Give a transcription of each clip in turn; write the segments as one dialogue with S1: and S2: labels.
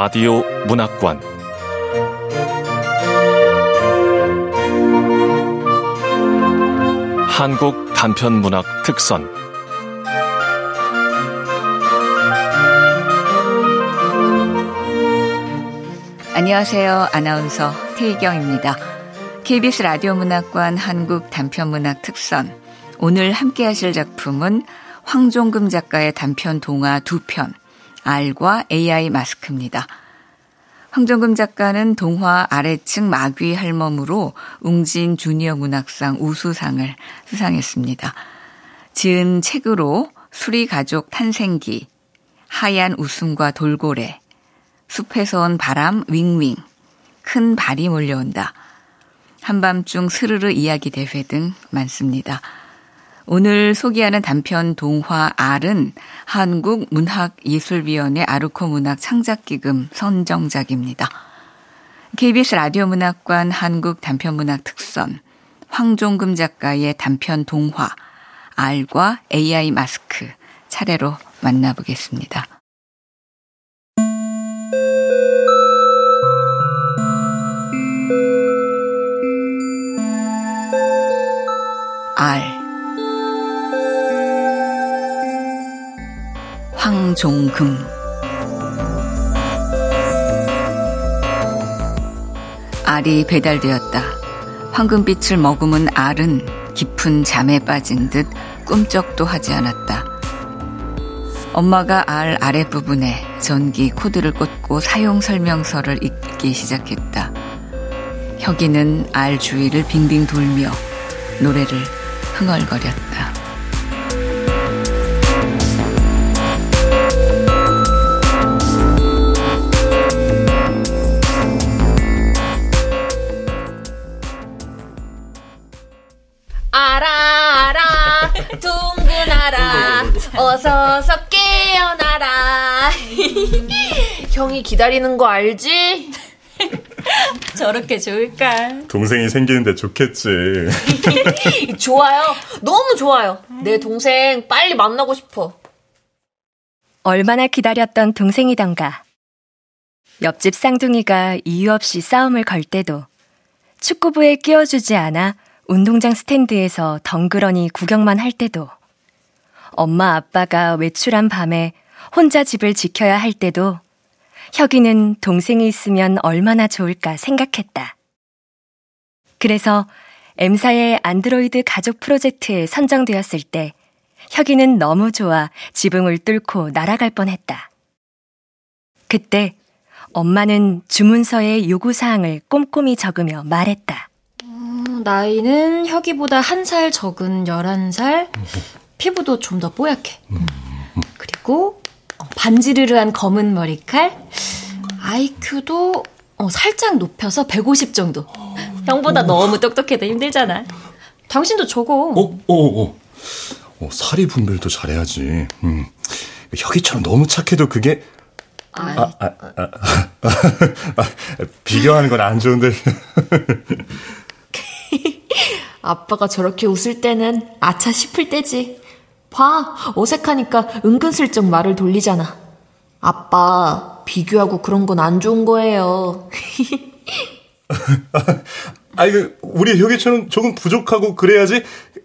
S1: 라디오 문학관 한국 단편 문학 특선
S2: 안녕하세요. 아나운서 태희경입니다. KBS 라디오 문학관 한국 단편 문학 특선 오늘 함께 하실 작품은 황종금 작가의 단편 동화 두 편, R과 AI 마스크입니다. 황종금 작가는 동화 아래층 마귀 할멈으로 웅진 주니어 문학상 우수상을 수상했습니다. 지은 책으로 수리 가족 탄생기, 하얀 웃음과 돌고래, 숲에서 온 바람 윙윙, 큰 발이 몰려온다, 한밤중 스르르 이야기 대회 등 많습니다. 오늘 소개하는 단편 동화 R은 한국문학예술위원회 아르코 문학 창작기금 선정작입니다. KBS 라디오 문학관 한국 단편문학 특선 황종금 작가의 단편 동화 R과 AI 마스크 차례로 만나보겠습니다. R 황종금 알이 배달되었다. 황금빛을 머금은 알은 깊은 잠에 빠진 듯 꿈쩍도 하지 않았다. 엄마가 알 아랫부분에 전기 코드를 꽂고 사용 설명서를 읽기 시작했다. 혁이는 알 주위를 빙빙 돌며 노래를 흥얼거렸다.
S3: 형이 기다리는 거 알지? 저렇게 좋을까?
S4: 동생이 생기는데 좋겠지.
S3: 좋아요. 너무 좋아요. 내 동생 빨리 만나고 싶어.
S5: 얼마나 기다렸던 동생이던가. 옆집 쌍둥이가 이유 없이 싸움을 걸 때도 축구부에 끼워주지 않아 운동장 스탠드에서 덩그러니 구경만 할 때도 엄마 아빠가 외출한 밤에 혼자 집을 지켜야 할 때도 혁이는 동생이 있으면 얼마나 좋을까 생각했다. 그래서 M사의 안드로이드 가족 프로젝트에 선정되었을 때 혁이는 너무 좋아 지붕을 뚫고 날아갈 뻔했다. 그때 엄마는 주문서에 요구사항을 꼼꼼히 적으며 말했다.
S6: 어, 나이는 혁이보다 한 살 적은 11살, 피부도 좀 더 뽀얗게. 그리고 반지르르한 검은 머리칼, IQ도 어, 살짝 높여서 150 정도. 형보다 너무 똑똑해도 힘들잖아. 당신도 적어.
S4: 어, 어, 어. 어 사리 분별도 잘해야지. 음. 혁이처럼 너무 착해도 그게 아, 아, 아, 아, 아, 비교하는 건 안 좋은데.
S6: 아빠가 저렇게 웃을 때는 아차 싶을 때지. 봐, 어색하니까 은근슬쩍 말을 돌리잖아. 아빠, 비교하고 그런 건 안 좋은 거예요.
S4: 아이, 그, 우리 혁이처럼 조금 부족하고 그래야지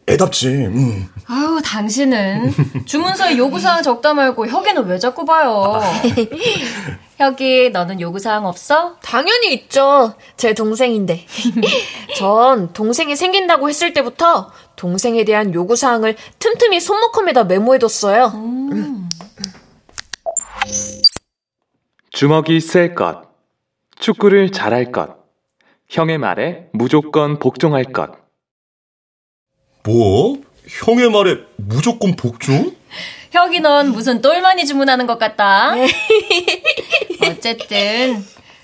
S4: 애답지. 음.
S6: 아유, 당신은 주문서에 요구사항 적다 말고 혁이는 왜 자꾸 봐요? 혁이, 너는 요구사항 없어?
S3: 당연히 있죠. 제 동생인데. 전 동생이 생긴다고 했을 때부터 동생에 대한 요구사항을 틈틈이 손목함에다 메모해뒀어요. 음.
S7: 주먹이 셀 것, 축구를 잘할 것, 형의 말에 무조건 복종할 것.
S4: 뭐? 형의 말에 무조건 복종?
S6: 혁이 넌 무슨 똘마니 주문하는 것 같다. 어쨌든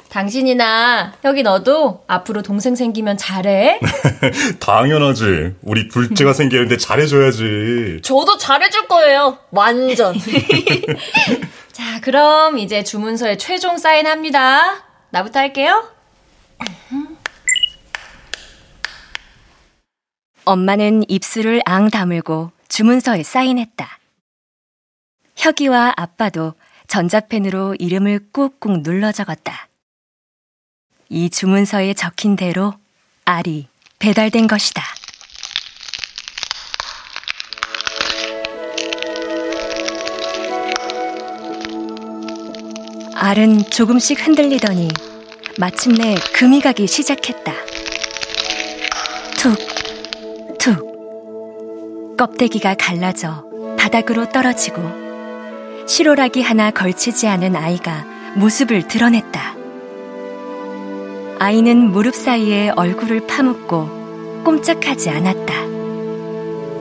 S6: 당신이나 혁이 너도 앞으로 동생 생기면 잘해.
S4: 당연하지. 우리 둘째가 생기는데 잘해줘야지.
S3: 저도 잘해줄 거예요. 완전.
S6: 자, 그럼 이제 주문서에 최종 사인합니다. 나부터 할게요.
S5: 엄마는 입술을 앙 다물고 주문서에 사인했다. 혁이와 아빠도 전자펜으로 이름을 꾹꾹 눌러 적었다. 이 주문서에 적힌 대로 알이 배달된 것이다. 알은 조금씩 흔들리더니 마침내 금이 가기 시작했다. 툭, 툭. 껍데기가 갈라져 바닥으로 떨어지고 시로락이 하나 걸치지 않은 아이가 모습을 드러냈다. 아이는 무릎 사이에 얼굴을 파묻고 꼼짝하지 않았다.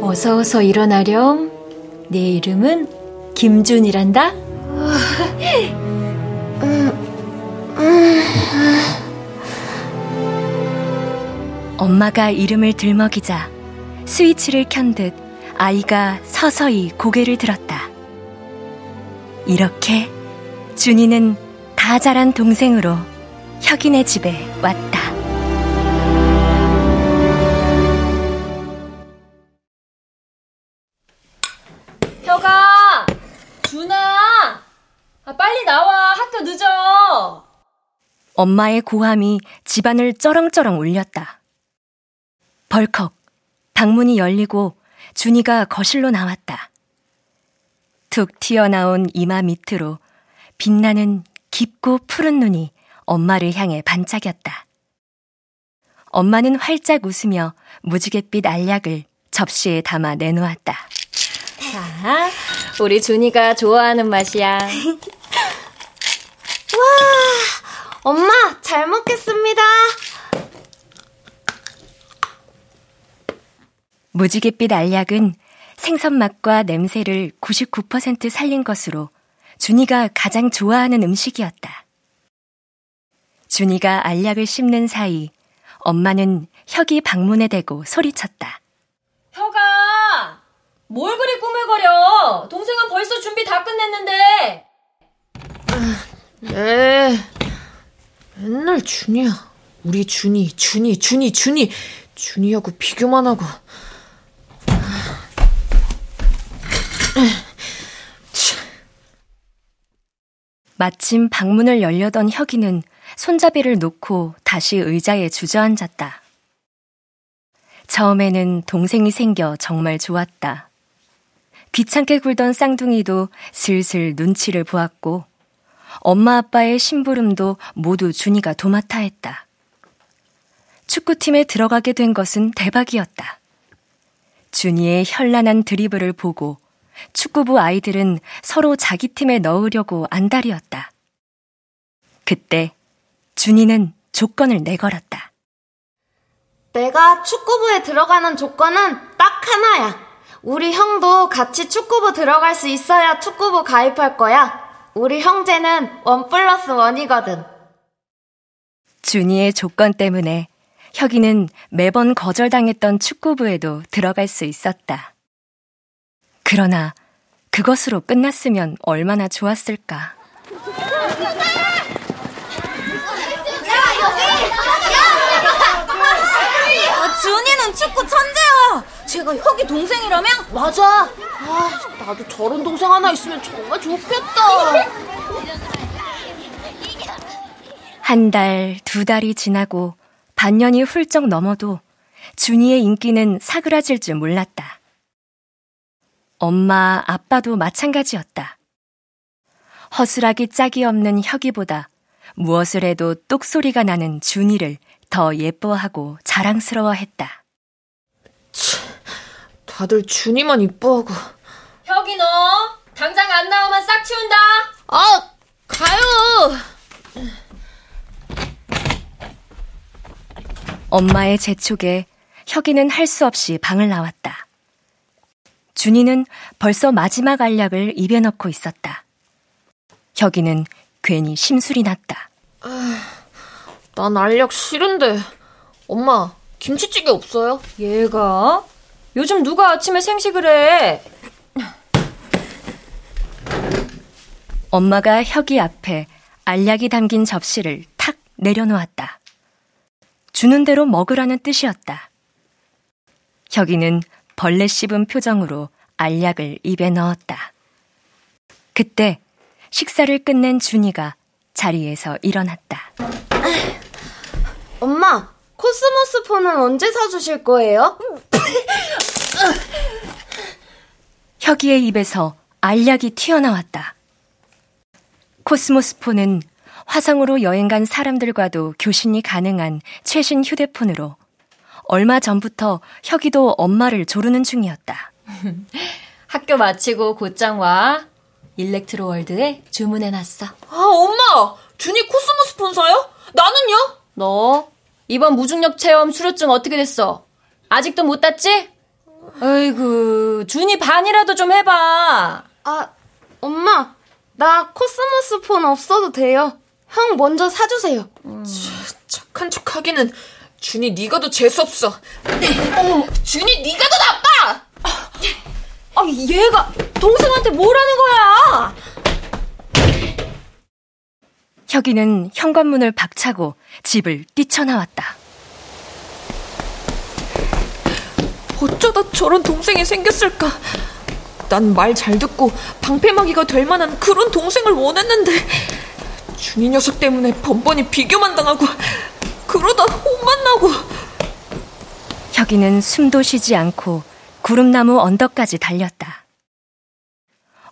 S6: 어서 어서 일어나렴. 내 이름은 김준이란다.
S5: 엄마가 이름을 들먹이자 스위치를 켠 듯 아이가 서서히 고개를 들었다. 이렇게 준이는 다 자란 동생으로 혁인의 집에 왔다.
S6: 혁아! 준아! 아, 빨리 나와. 학교 늦어.
S5: 엄마의 고함이 집안을 쩌렁쩌렁 울렸다. 벌컥 방문이 열리고 준이가 거실로 나왔다. 툭 튀어나온 이마 밑으로 빛나는 깊고 푸른 눈이 엄마를 향해 반짝였다. 엄마는 활짝 웃으며 무지갯빛 알약을 접시에 담아 내놓았다.
S6: 자, 우리 준이가 좋아하는 맛이야.
S8: 와, 엄마, 잘 먹겠습니다.
S5: 무지갯빛 알약은 생선 맛과 냄새를 99% 살린 것으로 준이가 가장 좋아하는 음식이었다. 준이가 알약을 씹는 사이 엄마는 혁이 방문에 대고 소리쳤다.
S6: 혁아! 뭘 그리 꾸물거려? 동생은 벌써 준비 다 끝냈는데.
S3: 네. 맨날 준이야. 우리 준이, 준이, 준이, 준이. 준이하고 비교만 하고.
S5: 마침 방문을 열려던 혁이는 손잡이를 놓고 다시 의자에 주저앉았다. 처음에는 동생이 생겨 정말 좋았다. 귀찮게 굴던 쌍둥이도 슬슬 눈치를 보았고 엄마 아빠의 심부름도 모두 준이가 도맡아 했다. 축구팀에 들어가게 된 것은 대박이었다. 준이의 현란한 드리블을 보고 축구부 아이들은 서로 자기 팀에 넣으려고 안달이었다. 그때 준이는 조건을 내걸었다.
S8: 내가 축구부에 들어가는 조건은 딱 하나야. 우리 형도 같이 축구부 들어갈 수 있어야 축구부 가입할 거야. 우리 형제는 원 플러스 원이거든.
S5: 준이의 조건 때문에 혁이는 매번 거절당했던 축구부에도 들어갈 수 있었다. 그러나 그것으로 끝났으면 얼마나 좋았을까.
S8: 아, 준이는 축구 천재야. 제가 혁이 동생이라며? 맞아. 아, 나도 저런 동생 하나 있으면 정말 좋겠다.
S5: 한 달, 두 달이 지나고 반년이 훌쩍 넘어도 준이의 인기는 사그라질 줄 몰랐다. 엄마, 아빠도 마찬가지였다. 허술하기 짝이 없는 혁이보다 무엇을 해도 똑소리가 나는 준이를 더 예뻐하고 자랑스러워했다.
S3: 다들 준이만 이뻐하고.
S6: 혁이 너 당장 안 나오면 싹 치운다.
S3: 아, 가요!
S5: 엄마의 재촉에 혁이는 할 수 없이 방을 나왔다. 준이는 벌써 마지막 알약을 입에 넣고 있었다. 혁이는 괜히 심술이 났다.
S3: 난 알약 싫은데. 엄마, 김치찌개 없어요?
S6: 얘가? 요즘 누가 아침에 생식을 해?
S5: 엄마가 혁이 앞에 알약이 담긴 접시를 탁 내려놓았다. 주는 대로 먹으라는 뜻이었다. 혁이는 벌레 씹은 표정으로 알약을 입에 넣었다. 그때 식사를 끝낸 준이가 자리에서 일어났다.
S8: 엄마, 코스모스 폰은 언제 사주실 거예요?
S5: 혁이의 입에서 알약이 튀어나왔다. 코스모스 폰은 화성으로 여행 간 사람들과도 교신이 가능한 최신 휴대폰으로 얼마 전부터 혁이도 엄마를 조르는 중이었다.
S6: 학교 마치고 곧장 와. Electro World에 주문해놨어.
S3: 아, 엄마! 준이 코스모스 폰 사요? 나는요?
S6: 너, 이번 무중력 체험 수료증 어떻게 됐어? 아직도 못 땄지? 아이고, 준이 반이라도 좀 해봐.
S8: 아, 엄마, 나 코스모스 폰 없어도 돼요. 형 먼저 사주세요.
S3: 음. 착한 척 하기는 준이 네가 더 재수없어. 어, 준이 네가 더 나빠!
S6: 아, 얘가 동생한테 뭐라는 거야?
S5: 혁이는 현관문을 박차고 집을 뛰쳐나왔다.
S3: 어쩌다 저런 동생이 생겼을까? 난 말 잘 듣고 방패막이가 될 만한 그런 동생을 원했는데 준이 녀석 때문에 번번이 비교만 당하고 그러다 혼만 나고
S5: 혁이는 숨도 쉬지 않고 구름나무 언덕까지 달렸다.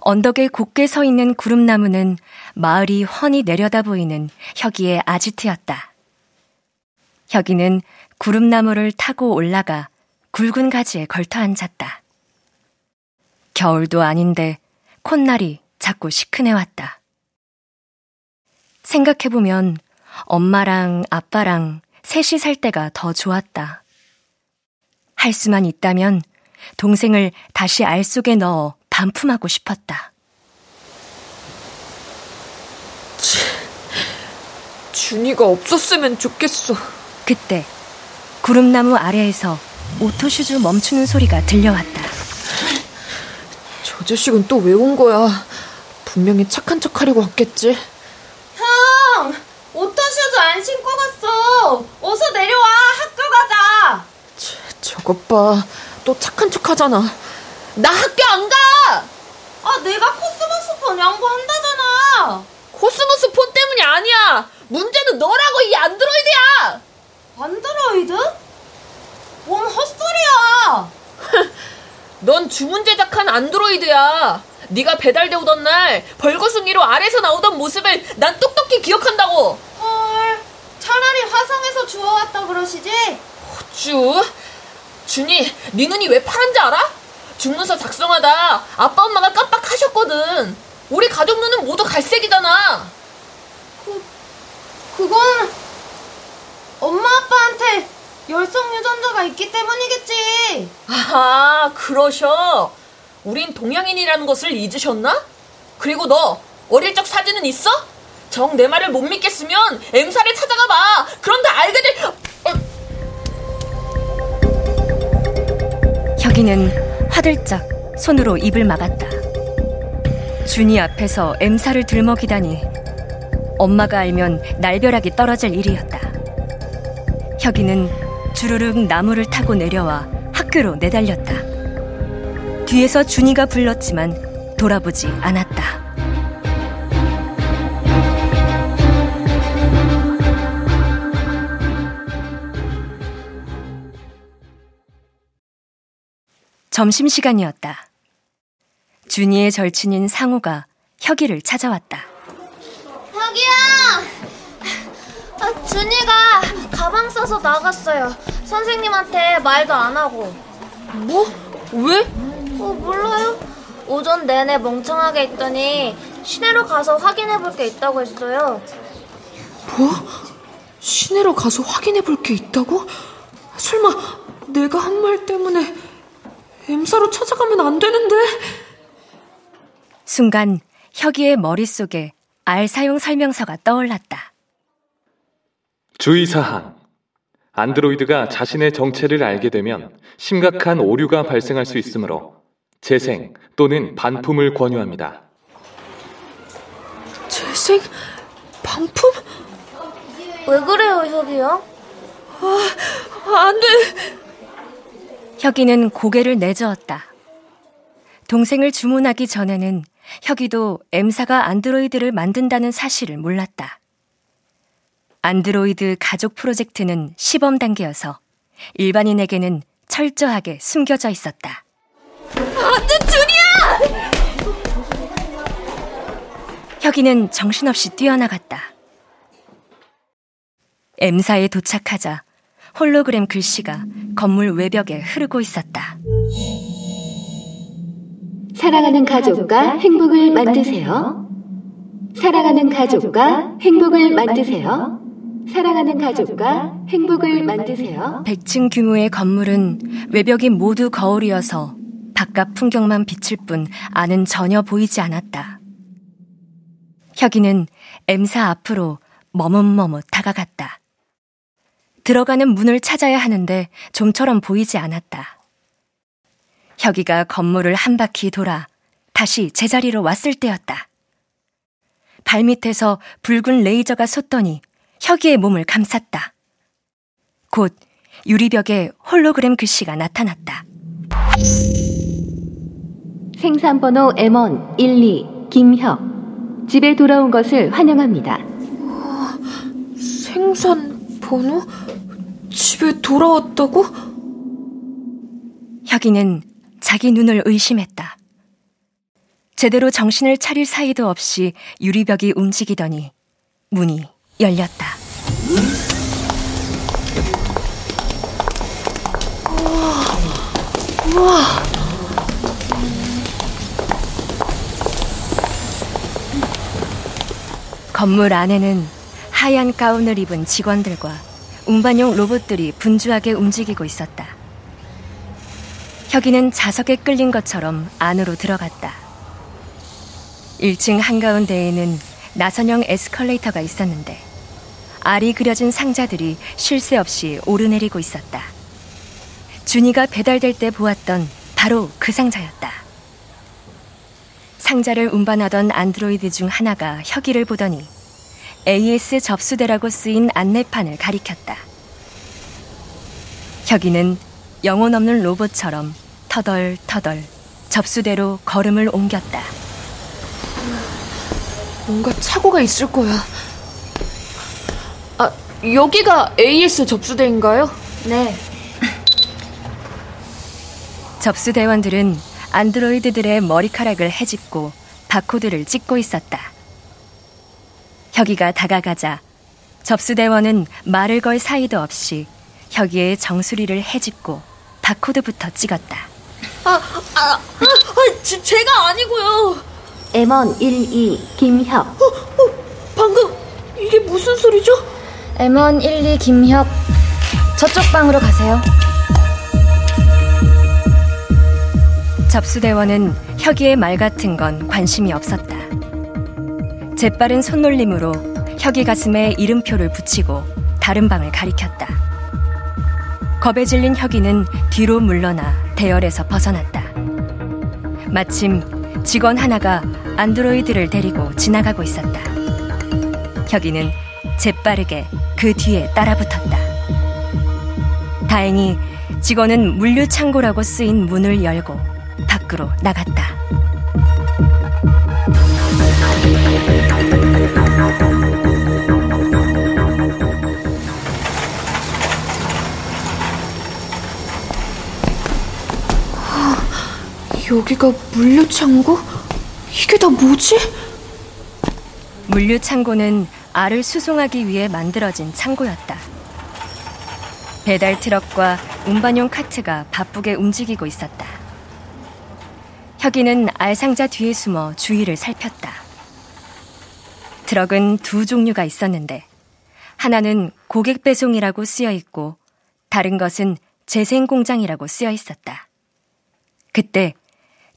S5: 언덕에 곱게 서 있는 구름나무는 마을이 훤히 내려다 보이는 혁이의 아지트였다. 혁이는 구름나무를 타고 올라가 굵은 가지에 걸터 앉았다. 겨울도 아닌데 콧날이 자꾸 시큰해왔다. 생각해보면 엄마랑 아빠랑 셋이 살 때가 더 좋았다. 할 수만 있다면 동생을 다시 알 속에 넣어 반품하고 싶었다.
S3: 준이가 없었으면 좋겠어.
S5: 그때 구름나무 아래에서 auto shoes 멈추는 소리가 들려왔다.
S3: 저 자식은 또 왜 온 거야? 분명히 착한 척 하려고 왔겠지.
S8: 형! auto shoes 안 신고 갔어! 어서 내려와! 학교 가자!
S3: 저것 봐. 또 착한 척 하잖아. 나 학교 안 가!
S8: 아, 내가 코스모스 폰 양보한다잖아!
S3: 코스모스 폰 때문이 아니야! 문제는 너라고, 이 안드로이드야!
S8: 안드로이드? 뭔 헛소리야!
S3: 넌 주문 제작한 안드로이드야. 네가 배달돼 오던 날 벌거숭이로 아래서 나오던 모습을 난 똑똑히 기억한다고.
S8: 헐, 차라리 화성에서 주워왔다 그러시지?
S3: 쭈. 준이, 네 눈이 왜 파란지 알아? 주문서 작성하다 아빠 엄마가 깜빡하셨거든. 우리 가족 눈은 모두 갈색이잖아.
S8: 그, 그건 엄마 아빠한테 열성 유전자가 있기 때문이겠지.
S3: 아, 그러셔. 우린 동양인이라는 것을 잊으셨나? 그리고 너 어릴 적 사진은 있어? 정 내 말을 못 믿겠으면 M사를 찾아가 봐. 다 알게 될.
S5: 어. 혁이는 화들짝 손으로 입을 막았다. 준이 앞에서 M사를 들먹이다니 엄마가 알면 날벼락이 떨어질 일이었다. 혁이는 주르륵 나무를 타고 내려와 학교로 내달렸다. 뒤에서 준이가 불렀지만 돌아보지 않았다. 점심시간이었다. 준이의 절친인 상우가 혁이를 찾아왔다.
S8: 혁이야! 아, 준이가 가방 싸서 나갔어요. 선생님한테 말도 안 하고.
S3: 뭐? 왜?
S8: 어, 몰라요. 오전 내내 멍청하게 있더니 시내로 가서 확인해 볼 게 있다고 했어요.
S3: 뭐? 시내로 가서 확인해 볼 게 있다고? 설마 내가 한 말 때문에 M사로 찾아가면 안 되는데?
S5: 순간 혁이의 머릿속에 알 사용 설명서가 떠올랐다.
S7: 주의사항. 안드로이드가 자신의 정체를 알게 되면 심각한 오류가 발생할 수 있으므로 재생 또는 반품을 권유합니다.
S3: 재생? 반품?
S8: 왜 그래요, 혁이요?
S3: 아, 안 돼!
S5: 혁이는 고개를 내저었다. 동생을 주문하기 전에는 혁이도 M사가 안드로이드를 만든다는 사실을 몰랐다. 안드로이드 가족 프로젝트는 시범 단계여서 일반인에게는 철저하게 숨겨져 있었다.
S3: 안돼 준이야!
S5: 혁이는 정신없이 뛰어나갔다. M사에 도착하자 홀로그램 글씨가 건물 외벽에 흐르고 있었다.
S9: 사랑하는 가족과 행복을 만드세요. 사랑하는 가족과 행복을 만드세요. 사랑하는 가족과 행복을 만드세요.
S5: 100층 규모의 건물은 외벽이 모두 거울이어서 바깥 풍경만 비칠 뿐 안은 전혀 보이지 않았다. 혁이는 M사 앞으로 머뭇머뭇 다가갔다. 들어가는 문을 찾아야 하는데 좀처럼 보이지 않았다. 혁이가 건물을 한 바퀴 돌아 다시 제자리로 왔을 때였다. 발밑에서 붉은 레이저가 솟더니 혁이의 몸을 감쌌다. 곧 유리벽에 홀로그램 글씨가 나타났다.
S9: 생산번호 M1 12 김혁 집에 돌아온 것을 환영합니다.
S3: 생산 번호? 집에 돌아왔다고?
S5: 혁이는 자기 눈을 의심했다. 제대로 정신을 차릴 사이도 없이 유리벽이 움직이더니 문이 열렸다.
S3: 우와, 우와.
S5: 건물 안에는 하얀 가운을 입은 직원들과 운반용 로봇들이 분주하게 움직이고 있었다. 혁이는 자석에 끌린 것처럼 안으로 들어갔다. 1층 한가운데에는 나선형 에스컬레이터가 있었는데 알이 그려진 상자들이 쉴 새 없이 오르내리고 있었다. 준이가 배달될 때 보았던 바로 그 상자였다. 상자를 운반하던 안드로이드 중 하나가 혁이를 보더니 AS 접수대라고 쓰인 안내판을 가리켰다. 혁이는 영혼 없는 로봇처럼 터덜터덜 접수대로 걸음을 옮겼다.
S3: 뭔가 착오가 있을 거야. 아, 여기가 AS 접수대인가요?
S8: 네.
S5: 접수대원들은 안드로이드들의 머리카락을 헤집고 바코드를 찍고 있었다. 혁이가 다가가자 접수대원은 말을 걸 사이도 없이 혁이의 정수리를 헤집고 바코드부터 찍었다.
S3: 아, 아, 아, 아 지, 제가 아니고요.
S9: M1 12 김혁
S3: 어, 어, 방금 이게 무슨 소리죠?
S8: M1 12 김혁 저쪽 방으로 가세요.
S5: 접수대원은 혁이의 말 같은 건 관심이 없었다. 재빠른 손놀림으로 혁이 가슴에 이름표를 붙이고 다른 방을 가리켰다. 겁에 질린 혁이는 뒤로 물러나 대열에서 벗어났다. 마침 직원 하나가 안드로이드를 데리고 지나가고 있었다. 혁이는 재빠르게 그 뒤에 따라붙었다. 다행히 직원은 물류 창고라고 쓰인 문을 열고 밖으로 나갔다.
S3: 여기가 물류창고? 이게 다 뭐지?
S5: 물류창고는 알을 수송하기 위해 만들어진 창고였다. 배달 트럭과 운반용 카트가 바쁘게 움직이고 있었다. 혁이는 알상자 뒤에 숨어 주위를 살폈다. 트럭은 두 종류가 있었는데 하나는 고객 배송이라고 쓰여 있고 다른 것은 재생 공장이라고 쓰여 있었다. 그때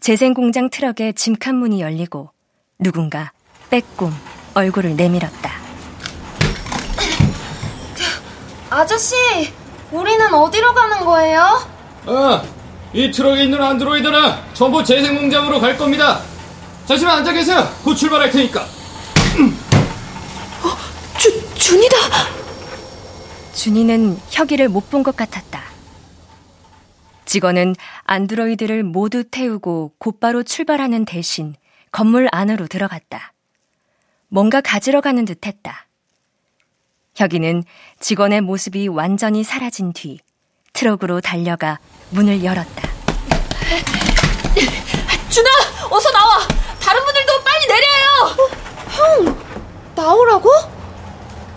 S5: 재생 공장 트럭의 짐칸 문이 열리고 누군가 빼꼼 얼굴을 내밀었다.
S8: 아저씨, 우리는 어디로 가는 거예요?
S10: 아, 이 트럭에 있는 안드로이드는 전부 재생 공장으로 갈 겁니다. 잠시만 앉아 계세요. 곧 출발할 테니까.
S3: 어, 주, 준이다!
S5: 준이는 혁이를 못 본 것 같았다. 직원은 안드로이드를 모두 태우고 곧바로 출발하는 대신 건물 안으로 들어갔다. 뭔가 가지러 가는 듯 했다. 혁이는 직원의 모습이 완전히 사라진 뒤 트럭으로 달려가 문을 열었다.
S3: 준아, 어서 나와. 다른 분들도 빨리 내려요.
S8: 어, 형, 나오라고?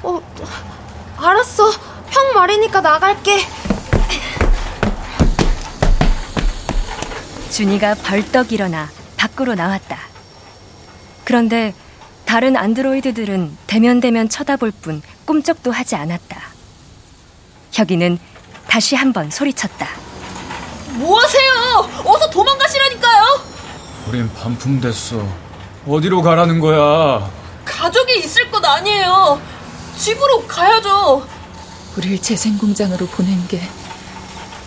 S8: 어, 알았어. 형 말이니까 나갈게.
S5: 준이가 벌떡 일어나 밖으로 나왔다. 그런데 다른 안드로이드들은 대면대면 쳐다볼 뿐 꿈쩍도 하지 않았다. 혁이는 다시 한번 소리쳤다.
S3: 뭐 하세요? 어서 도망가시라니까요.
S10: 우린 반품됐어. 어디로 가라는 거야?
S3: 가족이 있을 것 아니에요. 집으로 가야죠.
S11: 우리를 재생공장으로 보낸 게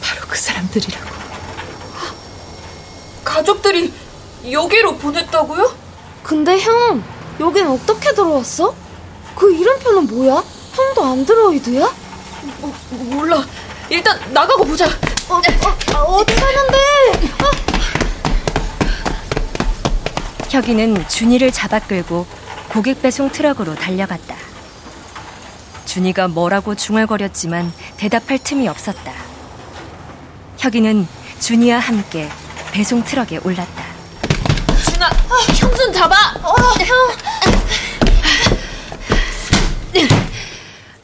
S11: 바로 그 사람들이라고.
S3: 가족들이 여기로 보냈다고요?
S8: 근데 형, 여긴 어떻게 들어왔어? 그 이름표는 뭐야? 형도 안드로이드야?
S3: 어, 몰라. 일단 나가고 보자.
S8: 어, 어, 어디 가는데? 어.
S5: 혁이는 준이를 잡아 끌고 고객 배송 트럭으로 달려갔다. 준이가 뭐라고 중얼거렸지만 대답할 틈이 없었다. 혁이는 준이와 함께 배송 트럭에 올랐다.
S3: 준아, 형손 잡아.
S8: 어, 형.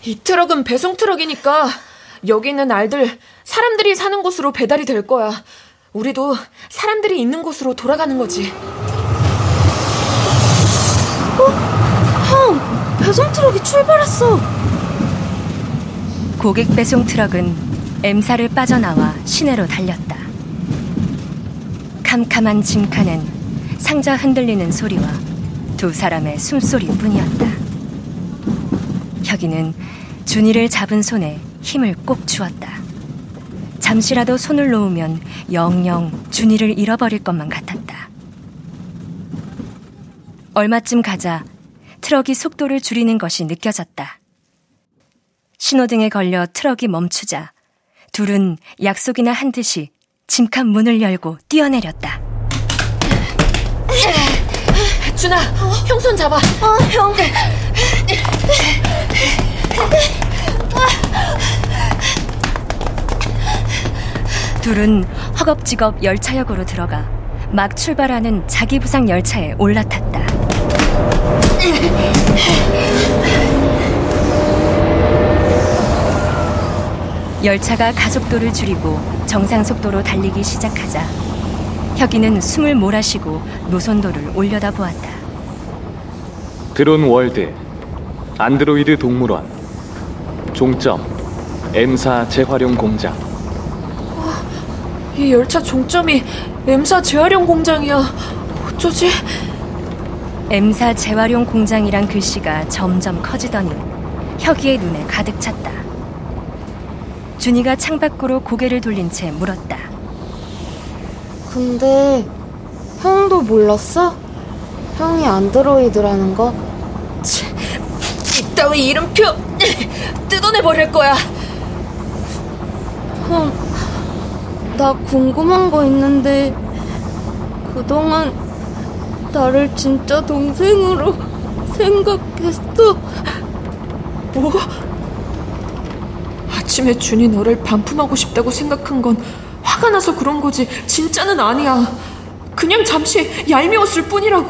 S3: 이 트럭은 배송 트럭이니까 여기 있는 알들 사람들이 사는 곳으로 배달이 될 거야. 우리도 사람들이 있는 곳으로 돌아가는 거지.
S8: 어? 형, 배송 트럭이 출발했어.
S5: 고객 배송 트럭은 M사를 빠져나와 시내로 달렸다. 캄캄한 짐칸엔 상자 흔들리는 소리와 두 사람의 숨소리뿐이었다. 혁이는 준이를 잡은 손에 힘을 꼭 주었다. 잠시라도 손을 놓으면 영영 준이를 잃어버릴 것만 같았다. 얼마쯤 가자 트럭이 속도를 줄이는 것이 느껴졌다. 신호등에 걸려 트럭이 멈추자 둘은 약속이나 한 듯이 짐칸 문을 열고 뛰어내렸다.
S3: 준아, 어? 형손 잡아.
S8: 어, 형.
S5: 둘은 허겁지겁 열차역으로 들어가 막 출발하는 자기 부상 열차에 올라탔다. 열차가 가속도를 줄이고 정상 속도로 달리기 시작하자 혁이는 숨을 몰아쉬고 노선도를 올려다 보았다.
S7: 드론 월드, 안드로이드 동물원, 종점, M사 재활용 공장.
S3: 어, 이 열차 종점이 M사 재활용 공장이야. 어쩌지?
S5: M사 재활용 공장이란 글씨가 점점 커지더니 혁이의 눈에 가득 찼다. 준이가 창밖으로 고개를 돌린 채 물었다.
S8: 근데 형도 몰랐어? 형이 안드로이드라는 거?
S3: 이따위 이름표 뜯어내버릴 거야.
S8: 형, 나 궁금한 거 있는데 그동안 나를 진짜 동생으로 생각했어?
S3: 뭐? 아침에 준이 너를 반품하고 싶다고 생각한 건 화가 나서 그런 거지 진짜는 아니야. 그냥 잠시 얄미웠을 뿐이라고.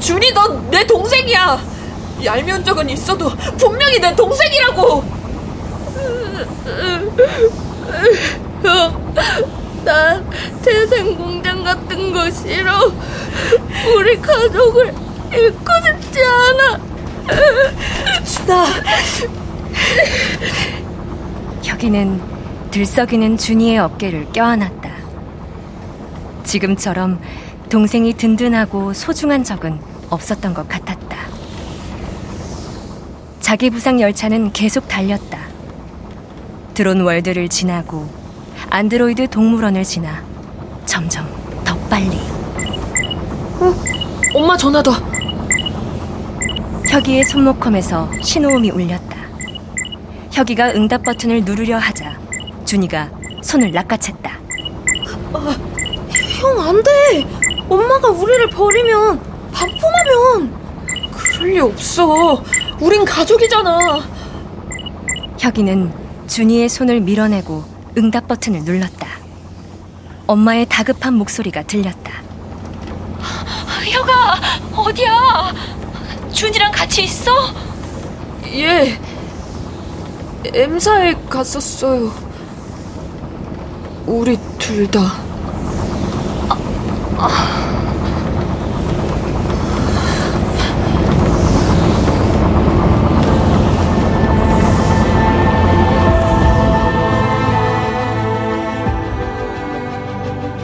S3: 준이 너내 동생이야. 얄미운 적은 있어도 분명히 내 동생이라고.
S8: 형, 난 재생 공장 같은 거 싫어. 우리 가족을 잃고 싶지 않아.
S3: 준아.
S5: 혁이는 들썩이는 준이의 어깨를 껴안았다. 지금처럼 동생이 든든하고 소중한 적은 없었던 것 같았다. 자기 부상 열차는 계속 달렸다. 드론 월드를 지나고 안드로이드 동물원을 지나 점점 더 빨리.
S3: 어? 엄마 전화다.
S5: 혁이의 손목컴에서 신호음이 울렸다. 혁이가 응답 버튼을 누르려 하자 준이가 손을 낚아챘다.
S8: 어, 형, 안 돼!
S12: 엄마가 우리를 버리면 반품하면
S3: 그럴 리 없어. 우린 가족이잖아.
S5: 혁이는 준이의 손을 밀어내고 응답 버튼을 눌렀다. 엄마의 다급한 목소리가 들렸다.
S13: 혁아, 어디야? 준이랑 같이 있어?
S3: 예. M사에 갔었어요. 우리 둘 다. 아, 아.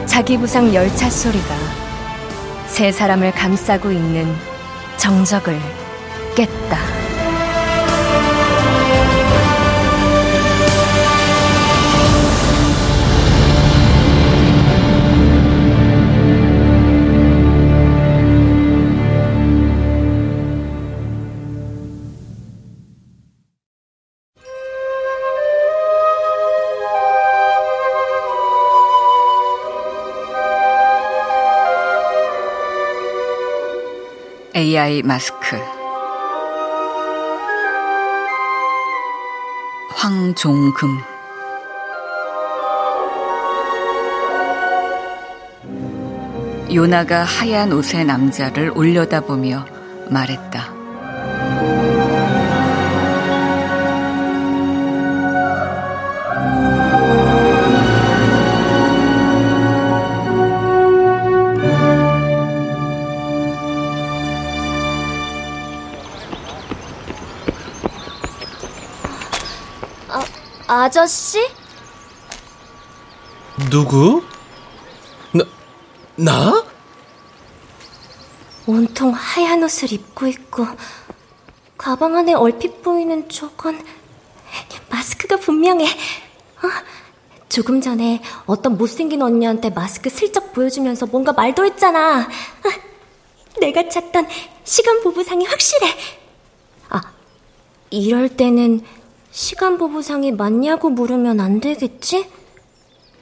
S5: 자기부상 열차 소리가 세 사람을 감싸고 있는 정적을 깼다.
S2: AI 마스크 황종금 요나가 하얀 옷의 남자를 올려다보며 말했다.
S14: 아저씨?
S15: 누구? 나, 나?
S12: 온통 하얀 옷을 입고 있고, 가방 안에 얼핏 보이는 저건, 마스크가 분명해. 어? 조금 전에 어떤 못생긴 언니한테 마스크 슬쩍 보여주면서 뭔가 말도 했잖아. 어? 내가 찾던 시간 보부상이 확실해. 아, 이럴 때는 시간 보부상이 맞냐고 물으면 안 되겠지?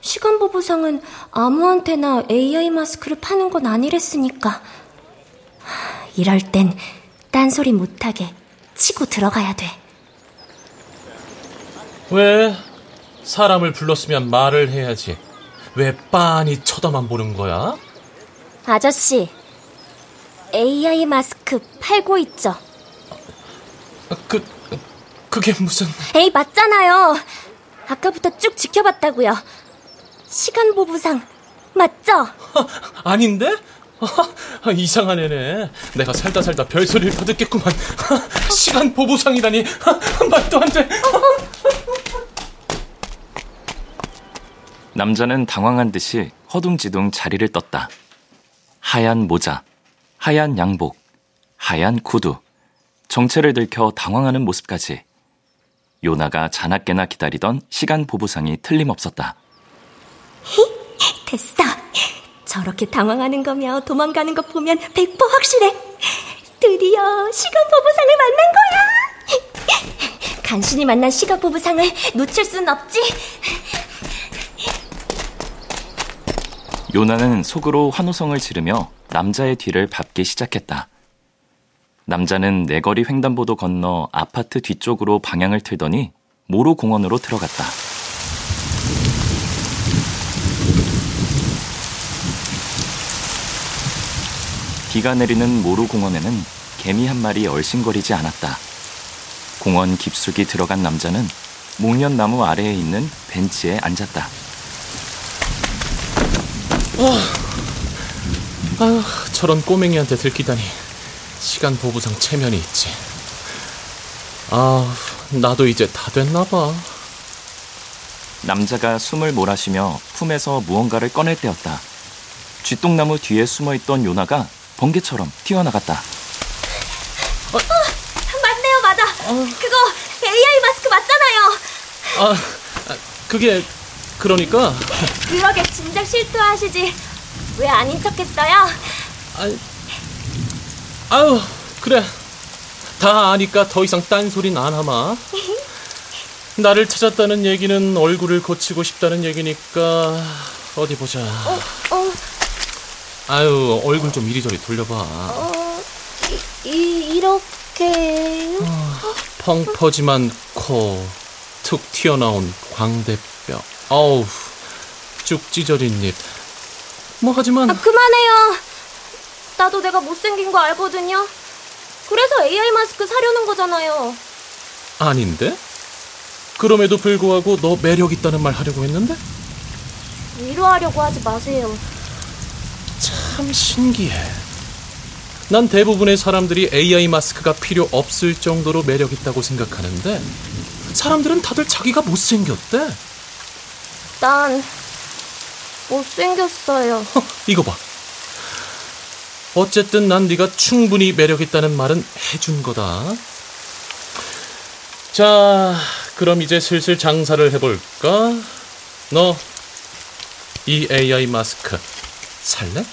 S12: 시간 보부상은 아무한테나 AI 마스크를 파는 건 아니랬으니까. 이럴 땐 딴소리 못하게 치고 들어가야 돼.
S15: 왜? 사람을 불렀으면 말을 해야지. 왜 빤히 쳐다만 보는 거야?
S12: 아저씨, AI 마스크 팔고 있죠?
S15: 그, 그게 무슨...
S12: 에이, 맞잖아요. 아까부터 쭉 지켜봤다고요. 시간 보부상, 맞죠?
S15: 아닌데? 이상한 애네. 내가 살다 살다 별소리를 더 듣겠구만. 시간 보부상이라니. 말도 안 돼.
S1: 남자는 당황한 듯이 허둥지둥 자리를 떴다. 하얀 모자, 하얀 양복, 하얀 구두, 정체를 들켜 당황하는 모습까지 요나가 자나깨나 기다리던 시간 보부상이 틀림없었다.
S12: 됐어. 저렇게 당황하는 거며 도망가는 것 보면 100% 확실해. 드디어 시간 보부상을 만난 거야. 간신히 만난 시간 보부상을 놓칠 순 없지.
S1: 요나는 속으로 환호성을 지르며 남자의 뒤를 밟기 시작했다. 남자는 내거리 횡단보도 건너 아파트 뒤쪽으로 방향을 틀더니 모로 공원으로 들어갔다. 비가 내리는 모루 공원에는 개미 한 마리 얼씬거리지 않았다. 공원 깊숙이 들어간 남자는 목련나무 아래에 있는 벤치에 앉았다.
S15: 아, 아, 저런 꼬맹이한테 들키다니. 시간 보부상 체면이 있지. 아, 나도 이제 다 됐나 봐.
S1: 남자가 숨을 몰아쉬며 품에서 무언가를 꺼낼 때였다. 쥐똥나무 뒤에 숨어있던 요나가 번개처럼 튀어나갔다.
S12: 어, 맞네요, 맞아. 어. 그거 AI 마스크 맞잖아요.
S15: 아, 그게 그러니까.
S12: 그러게 진작 실토하시지. 왜 아닌 척했어요?
S15: 아, 아유, 그래. 다 아니까 더 이상 딴소리는 안 하마. 나를 찾았다는 얘기는 얼굴을 고치고 싶다는 얘기니까 어디 보자. 어, 어. 아유, 얼굴 좀 이리저리 돌려봐.
S12: 어, 이, 이, 이렇게.
S15: 펑 퍼짐한 코, 툭 튀어나온 광대뼈. 어우, 쭉 찢어진 입. 뭐 하지만
S12: 아, 그만해요. 나도 내가 못생긴 거 알거든요. 그래서 AI 마스크 사려는 거잖아요.
S15: 아닌데? 그럼에도 불구하고 너 매력 있다는 말 하려고 했는데?
S12: 위로하려고 하지 마세요.
S15: 참 신기해. 난 대부분의 사람들이 AI 마스크가 필요 없을 정도로 매력 있다고 생각하는데 사람들은 다들 자기가 못생겼대.
S12: 난 못생겼어요.
S15: 이거 봐. 어쨌든 난 네가 충분히 매력 있다는 말은 해준 거다. 자, 그럼 이제 슬슬 장사를 해볼까? 너 이 AI 마스크 살래?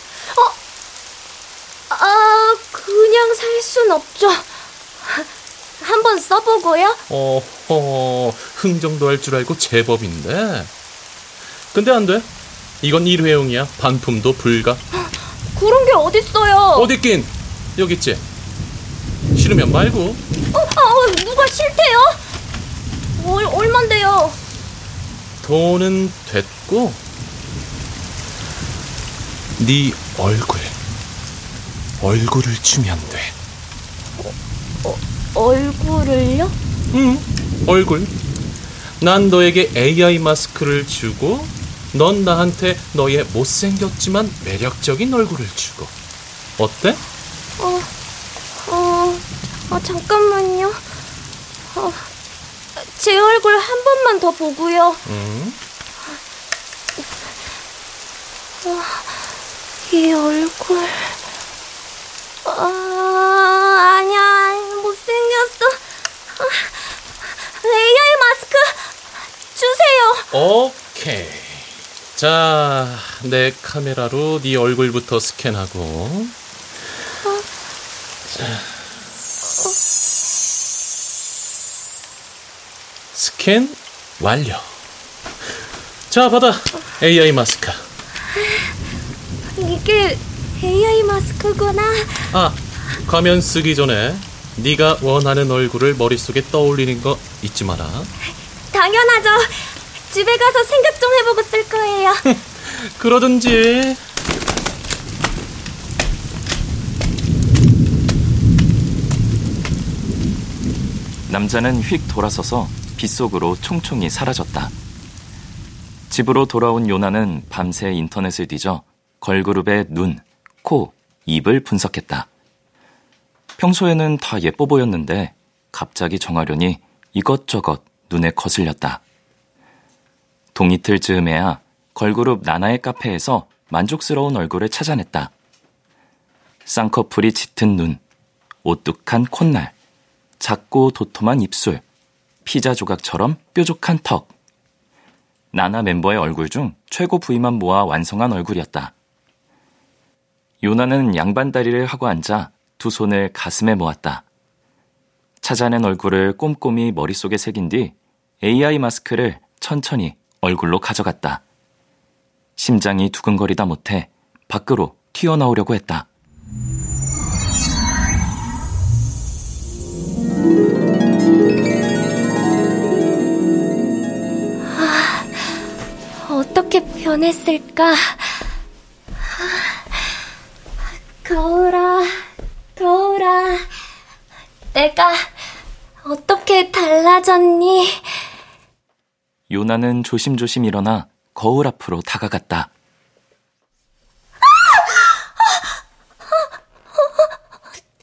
S12: 아, 그냥 살 순 없죠. 한번 써보고요.
S15: 어허, 흥정도 할 줄 알고 제법인데. 근데 안 돼. 이건 일회용이야. 반품도 불가.
S12: 그런 게 어딨어요.
S15: 어딨긴? 여기 있지. 싫으면 말고.
S12: 어, 아, 누가 싫대요? 얼, 얼만데요?
S15: 돈은 됐고. 네 얼굴. 얼굴을 주면 돼.
S12: 얼굴을요?
S15: 응, 얼굴. 난 너에게 AI 마스크를 주고, 넌 나한테 너의 못생겼지만 매력적인 얼굴을 주고. 어때?
S12: 어, 어, 아, 잠깐만요. 어, 제 얼굴 한 번만 더 보고요.
S15: 응?
S12: 어, 이 얼굴. 아, 아니야. 못생겼어. 아, AI 마스크 주세요.
S15: 오케이. 자, 내 카메라로 네 얼굴부터 스캔하고. 자. 스캔 완료. 자, 받아. AI 마스크.
S12: 이게 AI 마스크구나.
S15: 아, 가면 쓰기 전에 네가 원하는 얼굴을 머릿속에 떠올리는 거 잊지 마라.
S12: 당연하죠. 집에 가서 생각 좀 해보고 쓸 거예요.
S15: 그러든지.
S1: 남자는 휙 돌아서서 빗속으로 총총히 사라졌다. 집으로 돌아온 요나는 밤새 인터넷을 뒤져 걸그룹의 눈, 코, 입을 분석했다. 평소에는 다 예뻐 보였는데 갑자기 정하려니 이것저것 눈에 거슬렸다. 동이틀 즈음에야 걸그룹 나나의 카페에서 만족스러운 얼굴을 찾아냈다. 쌍꺼풀이 짙은 눈, 오뚝한 콧날, 작고 도톰한 입술, 피자 조각처럼 뾰족한 턱. 나나 멤버의 얼굴 중 최고 부위만 모아 완성한 얼굴이었다. 요나는 양반다리를 하고 앉아 두 손을 가슴에 모았다. 찾아낸 얼굴을 꼼꼼히 머릿속에 새긴 뒤 AI 마스크를 천천히 얼굴로 가져갔다. 심장이 두근거리다 못해 밖으로 튀어나오려고 했다.
S12: 어떻게 변했을까? 거울아, 거울아, 내가 어떻게 달라졌니?
S1: 요나는 조심조심 일어나 거울 앞으로 다가갔다.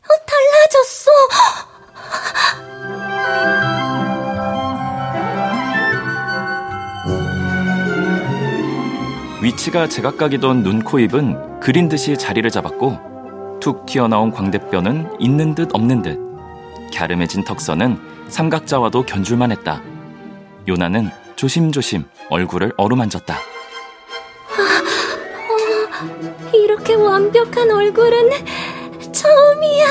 S12: 어, 달라졌어.
S1: 위치가 제각각이던 눈, 코, 입은 그린 듯이 자리를 잡았고 툭 튀어나온 광대뼈는 있는 듯 없는 듯 갸름해진 턱선은 삼각자와도 견줄만 했다. 요나는 조심조심 얼굴을 어루만졌다.
S12: 이렇게 완벽한 얼굴은 처음이야.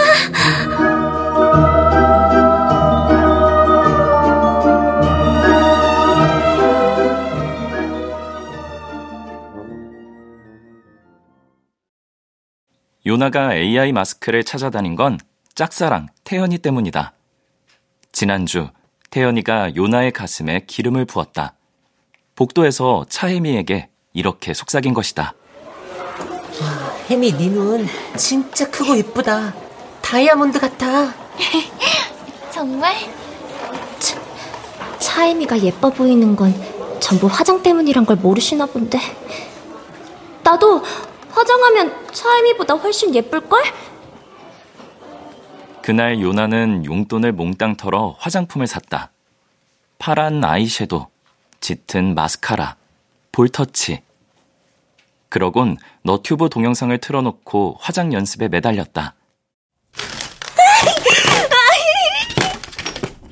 S1: 요나가 AI 마스크를 찾아다닌 건 짝사랑 태연이 때문이다. 지난주 태연이가 요나의 가슴에 기름을 부었다. 복도에서 차혜미에게 이렇게 속삭인 것이다.
S16: 혜미, 네눈 진짜 크고 이쁘다. 다이아몬드 같아.
S12: 정말? 차, 차혜미가 예뻐 보이는 건 전부 화장 때문이란 걸 모르시나 본데. 나도 화장하면 차혜미보다 훨씬 예쁠걸?
S1: 그날 요나는 용돈을 몽땅 털어 화장품을 샀다. 파란 아이섀도, 짙은 마스카라, 볼터치. 그러곤 너튜브 동영상을 틀어놓고 화장 연습에 매달렸다.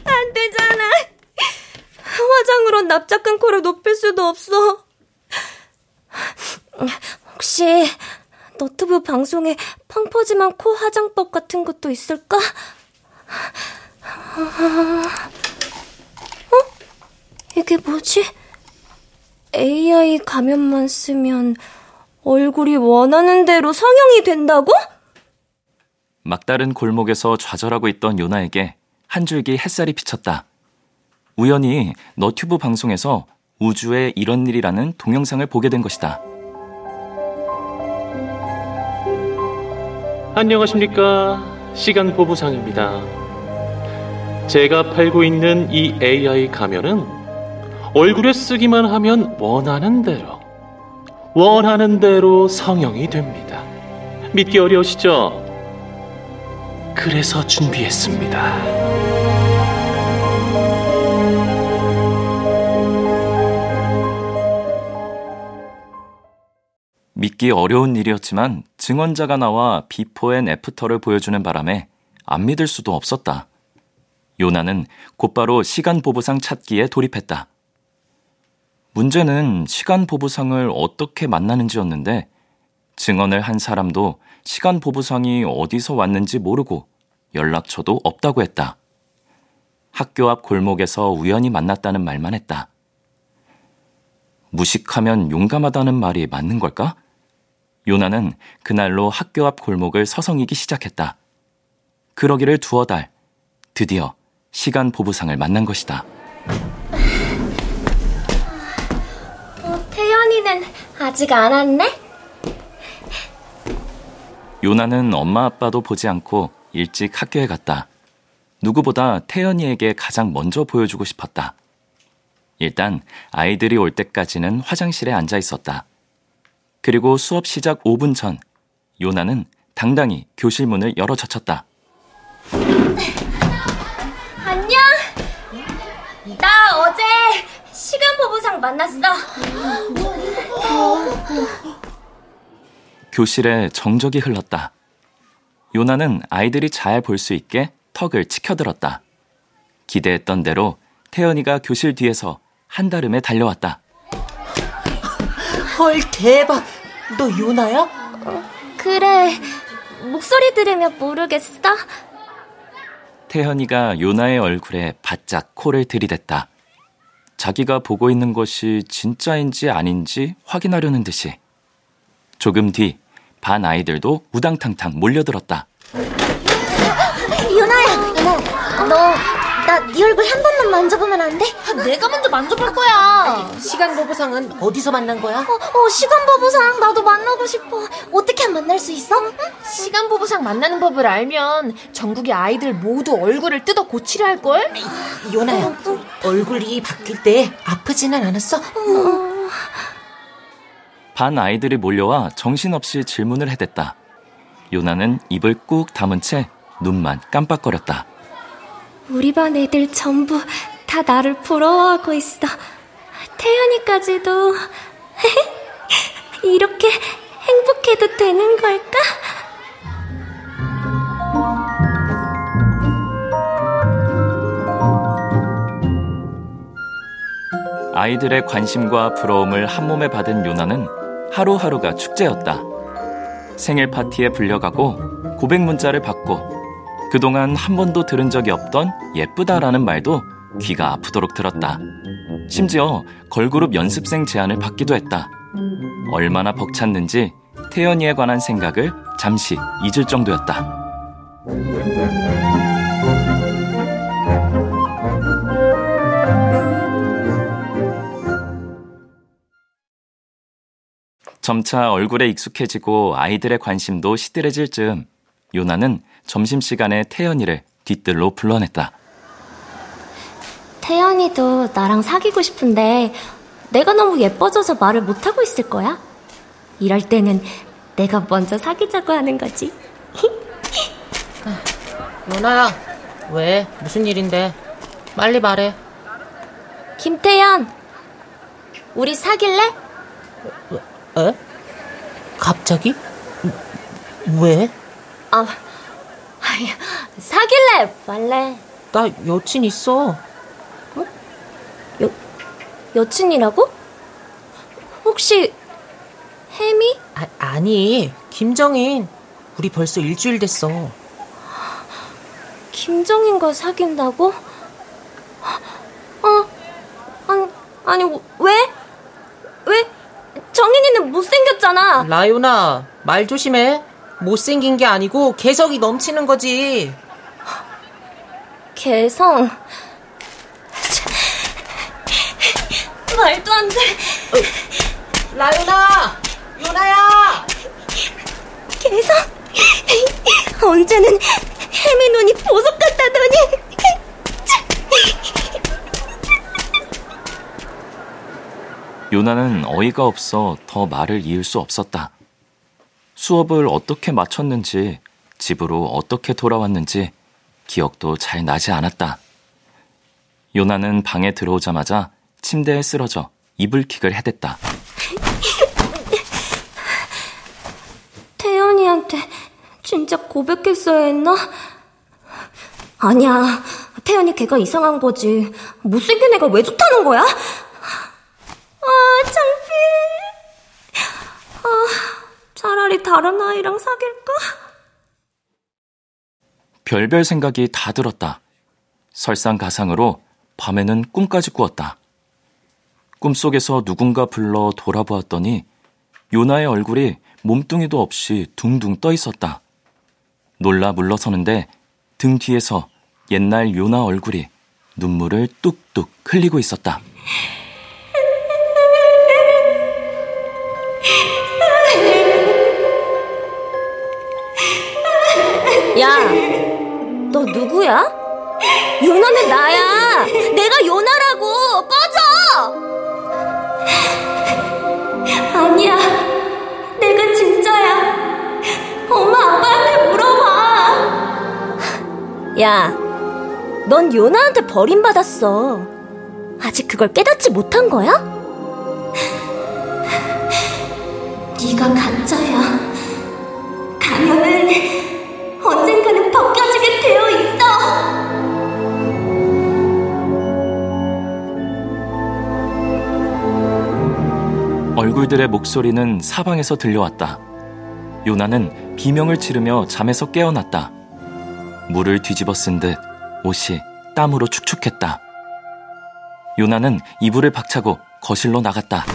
S12: 안 되잖아. 화장으로 납작한 코를 높일 수도 없어. 혹시 너튜브 방송에 펑퍼짐한 코 화장법 같은 것도 있을까? 어? 이게 뭐지? AI 가면만 쓰면 얼굴이 원하는 대로 성형이 된다고?
S1: 막다른 골목에서 좌절하고 있던 요나에게 한 줄기 햇살이 비쳤다. 우연히 너튜브 방송에서 우주에 이런 일이라는 동영상을 보게 된 것이다.
S15: 안녕하십니까. 시간 보부상입니다. 제가 팔고 있는 이 AI 가면은 얼굴에 쓰기만 하면 원하는 대로, 원하는 대로 성형이 됩니다. 믿기 어려우시죠? 그래서 준비했습니다.
S1: 믿기 어려운 일이었지만 증언자가 나와 before and after를 보여주는 바람에 안 믿을 수도 없었다. 요나는 곧바로 시간 보부상 찾기에 돌입했다. 문제는 시간 보부상을 어떻게 만나는지였는데 증언을 한 사람도 시간 보부상이 어디서 왔는지 모르고 연락처도 없다고 했다. 학교 앞 골목에서 우연히 만났다는 말만 했다. 무식하면 용감하다는 말이 맞는 걸까? 요나는 그날로 학교 앞 골목을 서성이기 시작했다. 그러기를 두어 달, 드디어 시간 보부상을 만난 것이다.
S12: 어, 태연이는 아직 안 왔네?
S1: 요나는 엄마 아빠도 보지 않고 일찍 학교에 갔다. 누구보다 태연이에게 가장 먼저 보여주고 싶었다. 일단 아이들이 올 때까지는 화장실에 앉아 있었다. 그리고 수업 시작 5분 전, 요나는 당당히 교실 문을 열어 젖혔다.
S12: 안녕. 나 어제 시간 보부상 만났어.
S1: 교실에 정적이 흘렀다. 요나는 아이들이 잘 볼 수 있게 턱을 치켜들었다. 기대했던 대로 태연이가 교실 뒤에서 한달음에 달려왔다.
S16: 헐, 대박. 너 요나야?
S12: 어, 그래. 목소리 들으면 모르겠어?
S1: 태현이가 요나의 얼굴에 바짝 코를 들이댔다. 자기가 보고 있는 것이 진짜인지 아닌지 확인하려는 듯이. 조금 뒤 반 아이들도 우당탕탕 몰려들었다.
S12: 유나야, 유나, 너 나 네 얼굴 한 번만 만져보면 안 돼?
S8: 내가 먼저 만져볼 거야.
S16: 시간 보부상은 어디서 만난 거야?
S12: 어, 어 시간 보부상 나도 만나고 싶어. 어떻게 만날 수 있어? 응?
S8: 시간 보부상 만나는 법을 알면 전국의 아이들 모두 얼굴을 뜯어 고치려 할 걸.
S16: 요나야, 어, 어. 얼굴이 바뀔 때 아프지는 않았어? 어.
S1: 반 아이들이 몰려와 정신없이 질문을 해댔다. 요나는 입을 꾹 다문 채 눈만 깜빡거렸다.
S12: 우리 반 애들 전부 다 나를 부러워하고 있어. 태연이까지도 이렇게 행복해도 되는 걸까?
S1: 아이들의 관심과 부러움을 한 몸에 받은 요나는 하루하루가 축제였다. 생일 파티에 불려가고 고백 문자를 받고 그동안 한 번도 들은 적이 없던 예쁘다라는 말도 귀가 아프도록 들었다. 심지어 걸그룹 연습생 제안을 받기도 했다. 얼마나 벅찼는지 태연이에 관한 생각을 잠시 잊을 정도였다. 점차 얼굴에 익숙해지고 아이들의 관심도 시들해질 즈음 요나는 점심시간에 태연이를 뒤뜰로 불러냈다.
S12: 태연이도 나랑 사귀고 싶은데 내가 너무 예뻐져서 말을 못하고 있을 거야? 이럴 때는 내가 먼저 사귀자고 하는 거지.
S16: 요나야, 왜? 무슨 일인데? 빨리 말해.
S12: 김태연, 우리 사귈래?
S16: 에? 갑자기? 왜?
S12: 아, 사귈래 말래.
S16: 나 여친 있어.
S12: 어? 여 여친이라고? 혹시 혜미?
S16: 아, 아니, 김정인. 우리 벌써 일주일 됐어.
S12: 김정인과 사귄다고? 어, 아니, 아니, 왜? 왜? 정인이는 못생겼잖아.
S16: 라요나, 말 조심해. 못생긴 게 아니고 개성이 넘치는 거지.
S12: 개성? 말도 안 돼.
S16: 어, 라요나! 요나야!
S12: 개성? 언제는 혜미 눈이 보석 같다더니.
S1: 요나는 어이가 없어 더 말을 이을 수 없었다. 수업을 어떻게 마쳤는지, 집으로 어떻게 돌아왔는지 기억도 잘 나지 않았다. 요나는 방에 들어오자마자 침대에 쓰러져 이불킥을 해댔다.
S12: 태연이한테 진짜 고백했어야 했나? 아니야. 태연이 걔가 이상한 거지. 못생긴 애가 왜 좋다는 거야? 아, 창피해. 아, 차라리 다른 아이랑 사귈까?
S1: 별별 생각이 다 들었다. 설상가상으로 밤에는 꿈까지 꾸었다. 꿈속에서 누군가 불러 돌아보았더니 요나의 얼굴이 몸뚱이도 없이 둥둥 떠 있었다. 놀라 물러서는데 등 뒤에서 옛날 요나 얼굴이 눈물을 뚝뚝 흘리고 있었다.
S12: 야, 너 누구야? 요나는 나야. 내가 요나라고. 꺼져. 아니야. 내가 진짜야. 엄마 아빠한테 물어봐. 야, 넌 요나한테 버림받았어. 아직 그걸 깨닫지 못한 거야? 네가 가짜야. 가면은
S1: 얼굴들의 목소리는 사방에서 들려왔다. 요나는 비명을 지르며 잠에서 깨어났다. 물을 뒤집어 쓴 듯 옷이 땀으로 축축했다. 요나는 이불을 박차고 거실로 나갔다.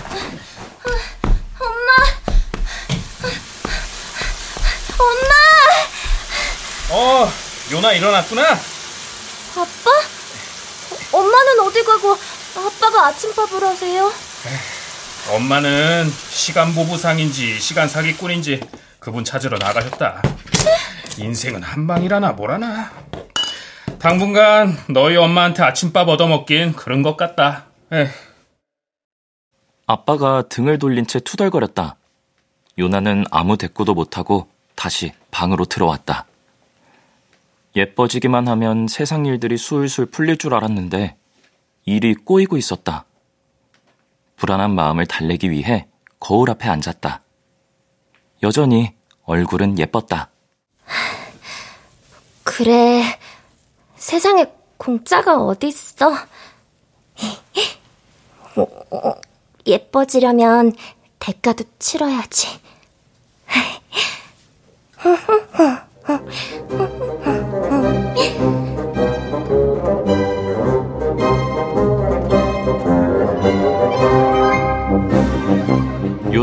S10: 어, 요나 일어났구나.
S12: 아빠? 엄마는 어디 가고 아빠가 아침밥을 하세요?
S10: 엄마는 시간 보부상인지 시간 사기꾼인지 그분 찾으러 나가셨다. 인생은 한 방이라나 뭐라나. 당분간 너희 엄마한테 아침밥 얻어먹긴 그런 것 같다. 에휴.
S1: 아빠가 등을 돌린 채 투덜거렸다. 요나는 아무 대꾸도 못하고 다시 방으로 들어왔다. 예뻐지기만 하면 세상 일들이 술술 풀릴 줄 알았는데 일이 꼬이고 있었다. 불안한 마음을 달래기 위해 거울 앞에 앉았다. 여전히 얼굴은 예뻤다.
S12: 그래, 세상에 공짜가 어딨어? 예뻐지려면 대가도 치러야지.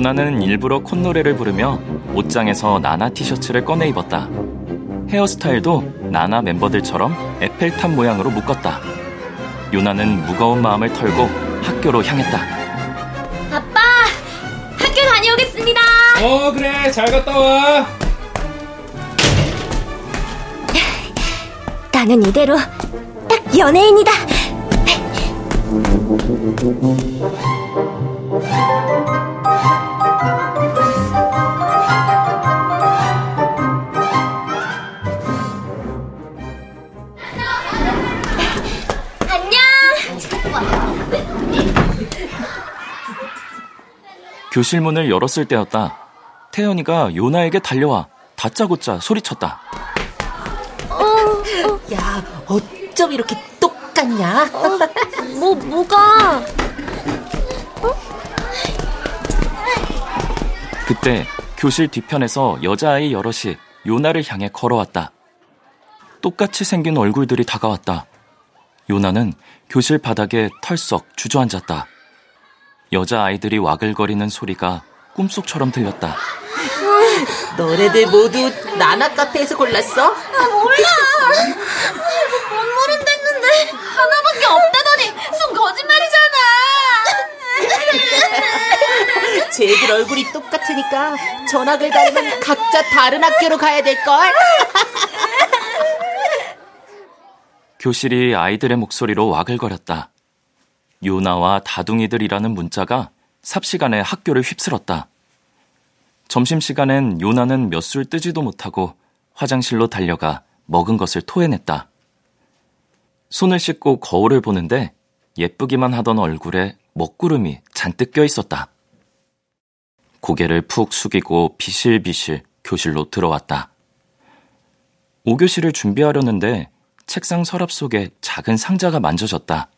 S1: 요나는 일부러 콧노래를 부르며 옷장에서 나나 티셔츠를 꺼내 입었다. 헤어스타일도 나나 멤버들처럼 에펠탑 모양으로 묶었다. 요나는 무거운 마음을 털고 학교로 향했다.
S12: 아빠, 학교 다녀오겠습니다.
S10: 어, 그래. 잘 갔다 와.
S12: 나는 이대로 딱 연예인이다.
S1: 교실 문을 열었을 때였다. 태연이가 요나에게 달려와 다짜고짜 소리쳤다.
S16: 야, 어쩜 이렇게 똑같냐?
S12: 뭐 뭐가?
S1: 그때 교실 뒤편에서 여자아이 여럿이 요나를 향해 걸어왔다. 똑같이 생긴 얼굴들이 다가왔다. 요나는 교실 바닥에 털썩 주저앉았다. 여자아이들이 와글거리는 소리가 꿈속처럼 들렸다.
S16: 너네들 모두 나나 카페에서 골랐어?
S12: 아 몰라. 뭔 모른댔는데 하나밖에 없다더니 순 거짓말이잖아.
S16: 쟤들 얼굴이 똑같으니까 전학을 가려면 각자 다른 학교로 가야 될걸?
S1: 교실이 아이들의 목소리로 와글거렸다. 요나와 다둥이들이라는 문자가 삽시간에 학교를 휩쓸었다. 점심시간엔 요나는 몇 술 뜨지도 못하고 화장실로 달려가 먹은 것을 토해냈다. 손을 씻고 거울을 보는데 예쁘기만 하던 얼굴에 먹구름이 잔뜩 껴 있었다. 고개를 푹 숙이고 비실비실 교실로 들어왔다. 5교시를 준비하려는데 책상 서랍 속에 작은 상자가 만져졌다.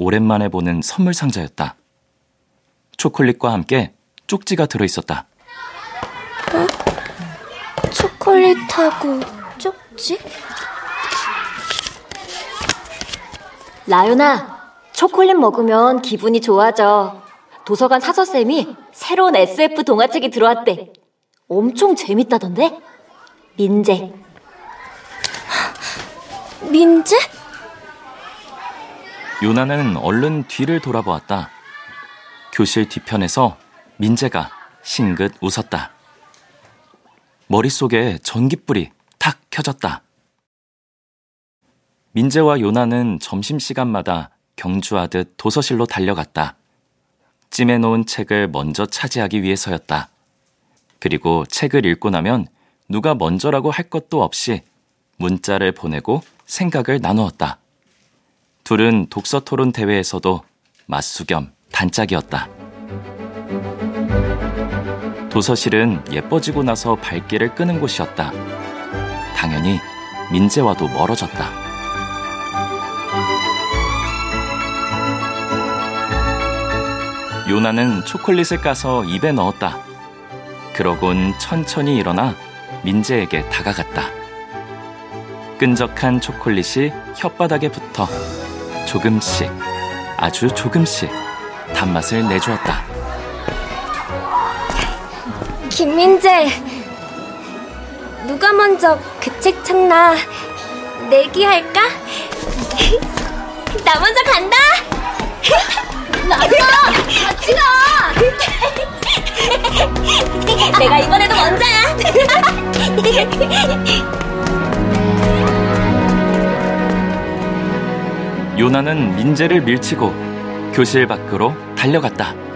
S1: 오랜만에 보는 선물 상자였다. 초콜릿과 함께 쪽지가 들어있었다.
S12: 어? 초콜릿하고 쪽지?
S17: 라윤아, 초콜릿 먹으면 기분이 좋아져. 도서관 사서쌤이 새로운 SF 동화책이 들어왔대. 엄청 재밌다던데? 민재.
S12: 민재?
S1: 요나는 얼른 뒤를 돌아보았다. 교실 뒤편에서 민재가 싱긋 웃었다. 머릿속에 전깃불이 탁 켜졌다. 민재와 요나는 점심시간마다 경주하듯 도서실로 달려갔다. 찜해놓은 책을 먼저 차지하기 위해서였다. 그리고 책을 읽고 나면 누가 먼저라고 할 것도 없이 문자를 보내고 생각을 나누었다. 둘은 독서 토론 대회에서도 맞수겸 단짝이었다. 도서실은 예뻐지고 나서 발길을 끄는 곳이었다. 당연히 민재와도 멀어졌다. 요나는 초콜릿을 까서 입에 넣었다. 그러곤 천천히 일어나 민재에게 다가갔다. 끈적한 초콜릿이 혓바닥에 붙어 조금씩, 아주 조금씩 단맛을 내주었다.
S12: 김민재, 누가 먼저 그 책 찾나 내기할까? 나 먼저 간다.
S17: 나도 같이 가.
S12: 내가 이번에도 먼저야.
S1: 요나는 민재를 밀치고 교실 밖으로 달려갔다.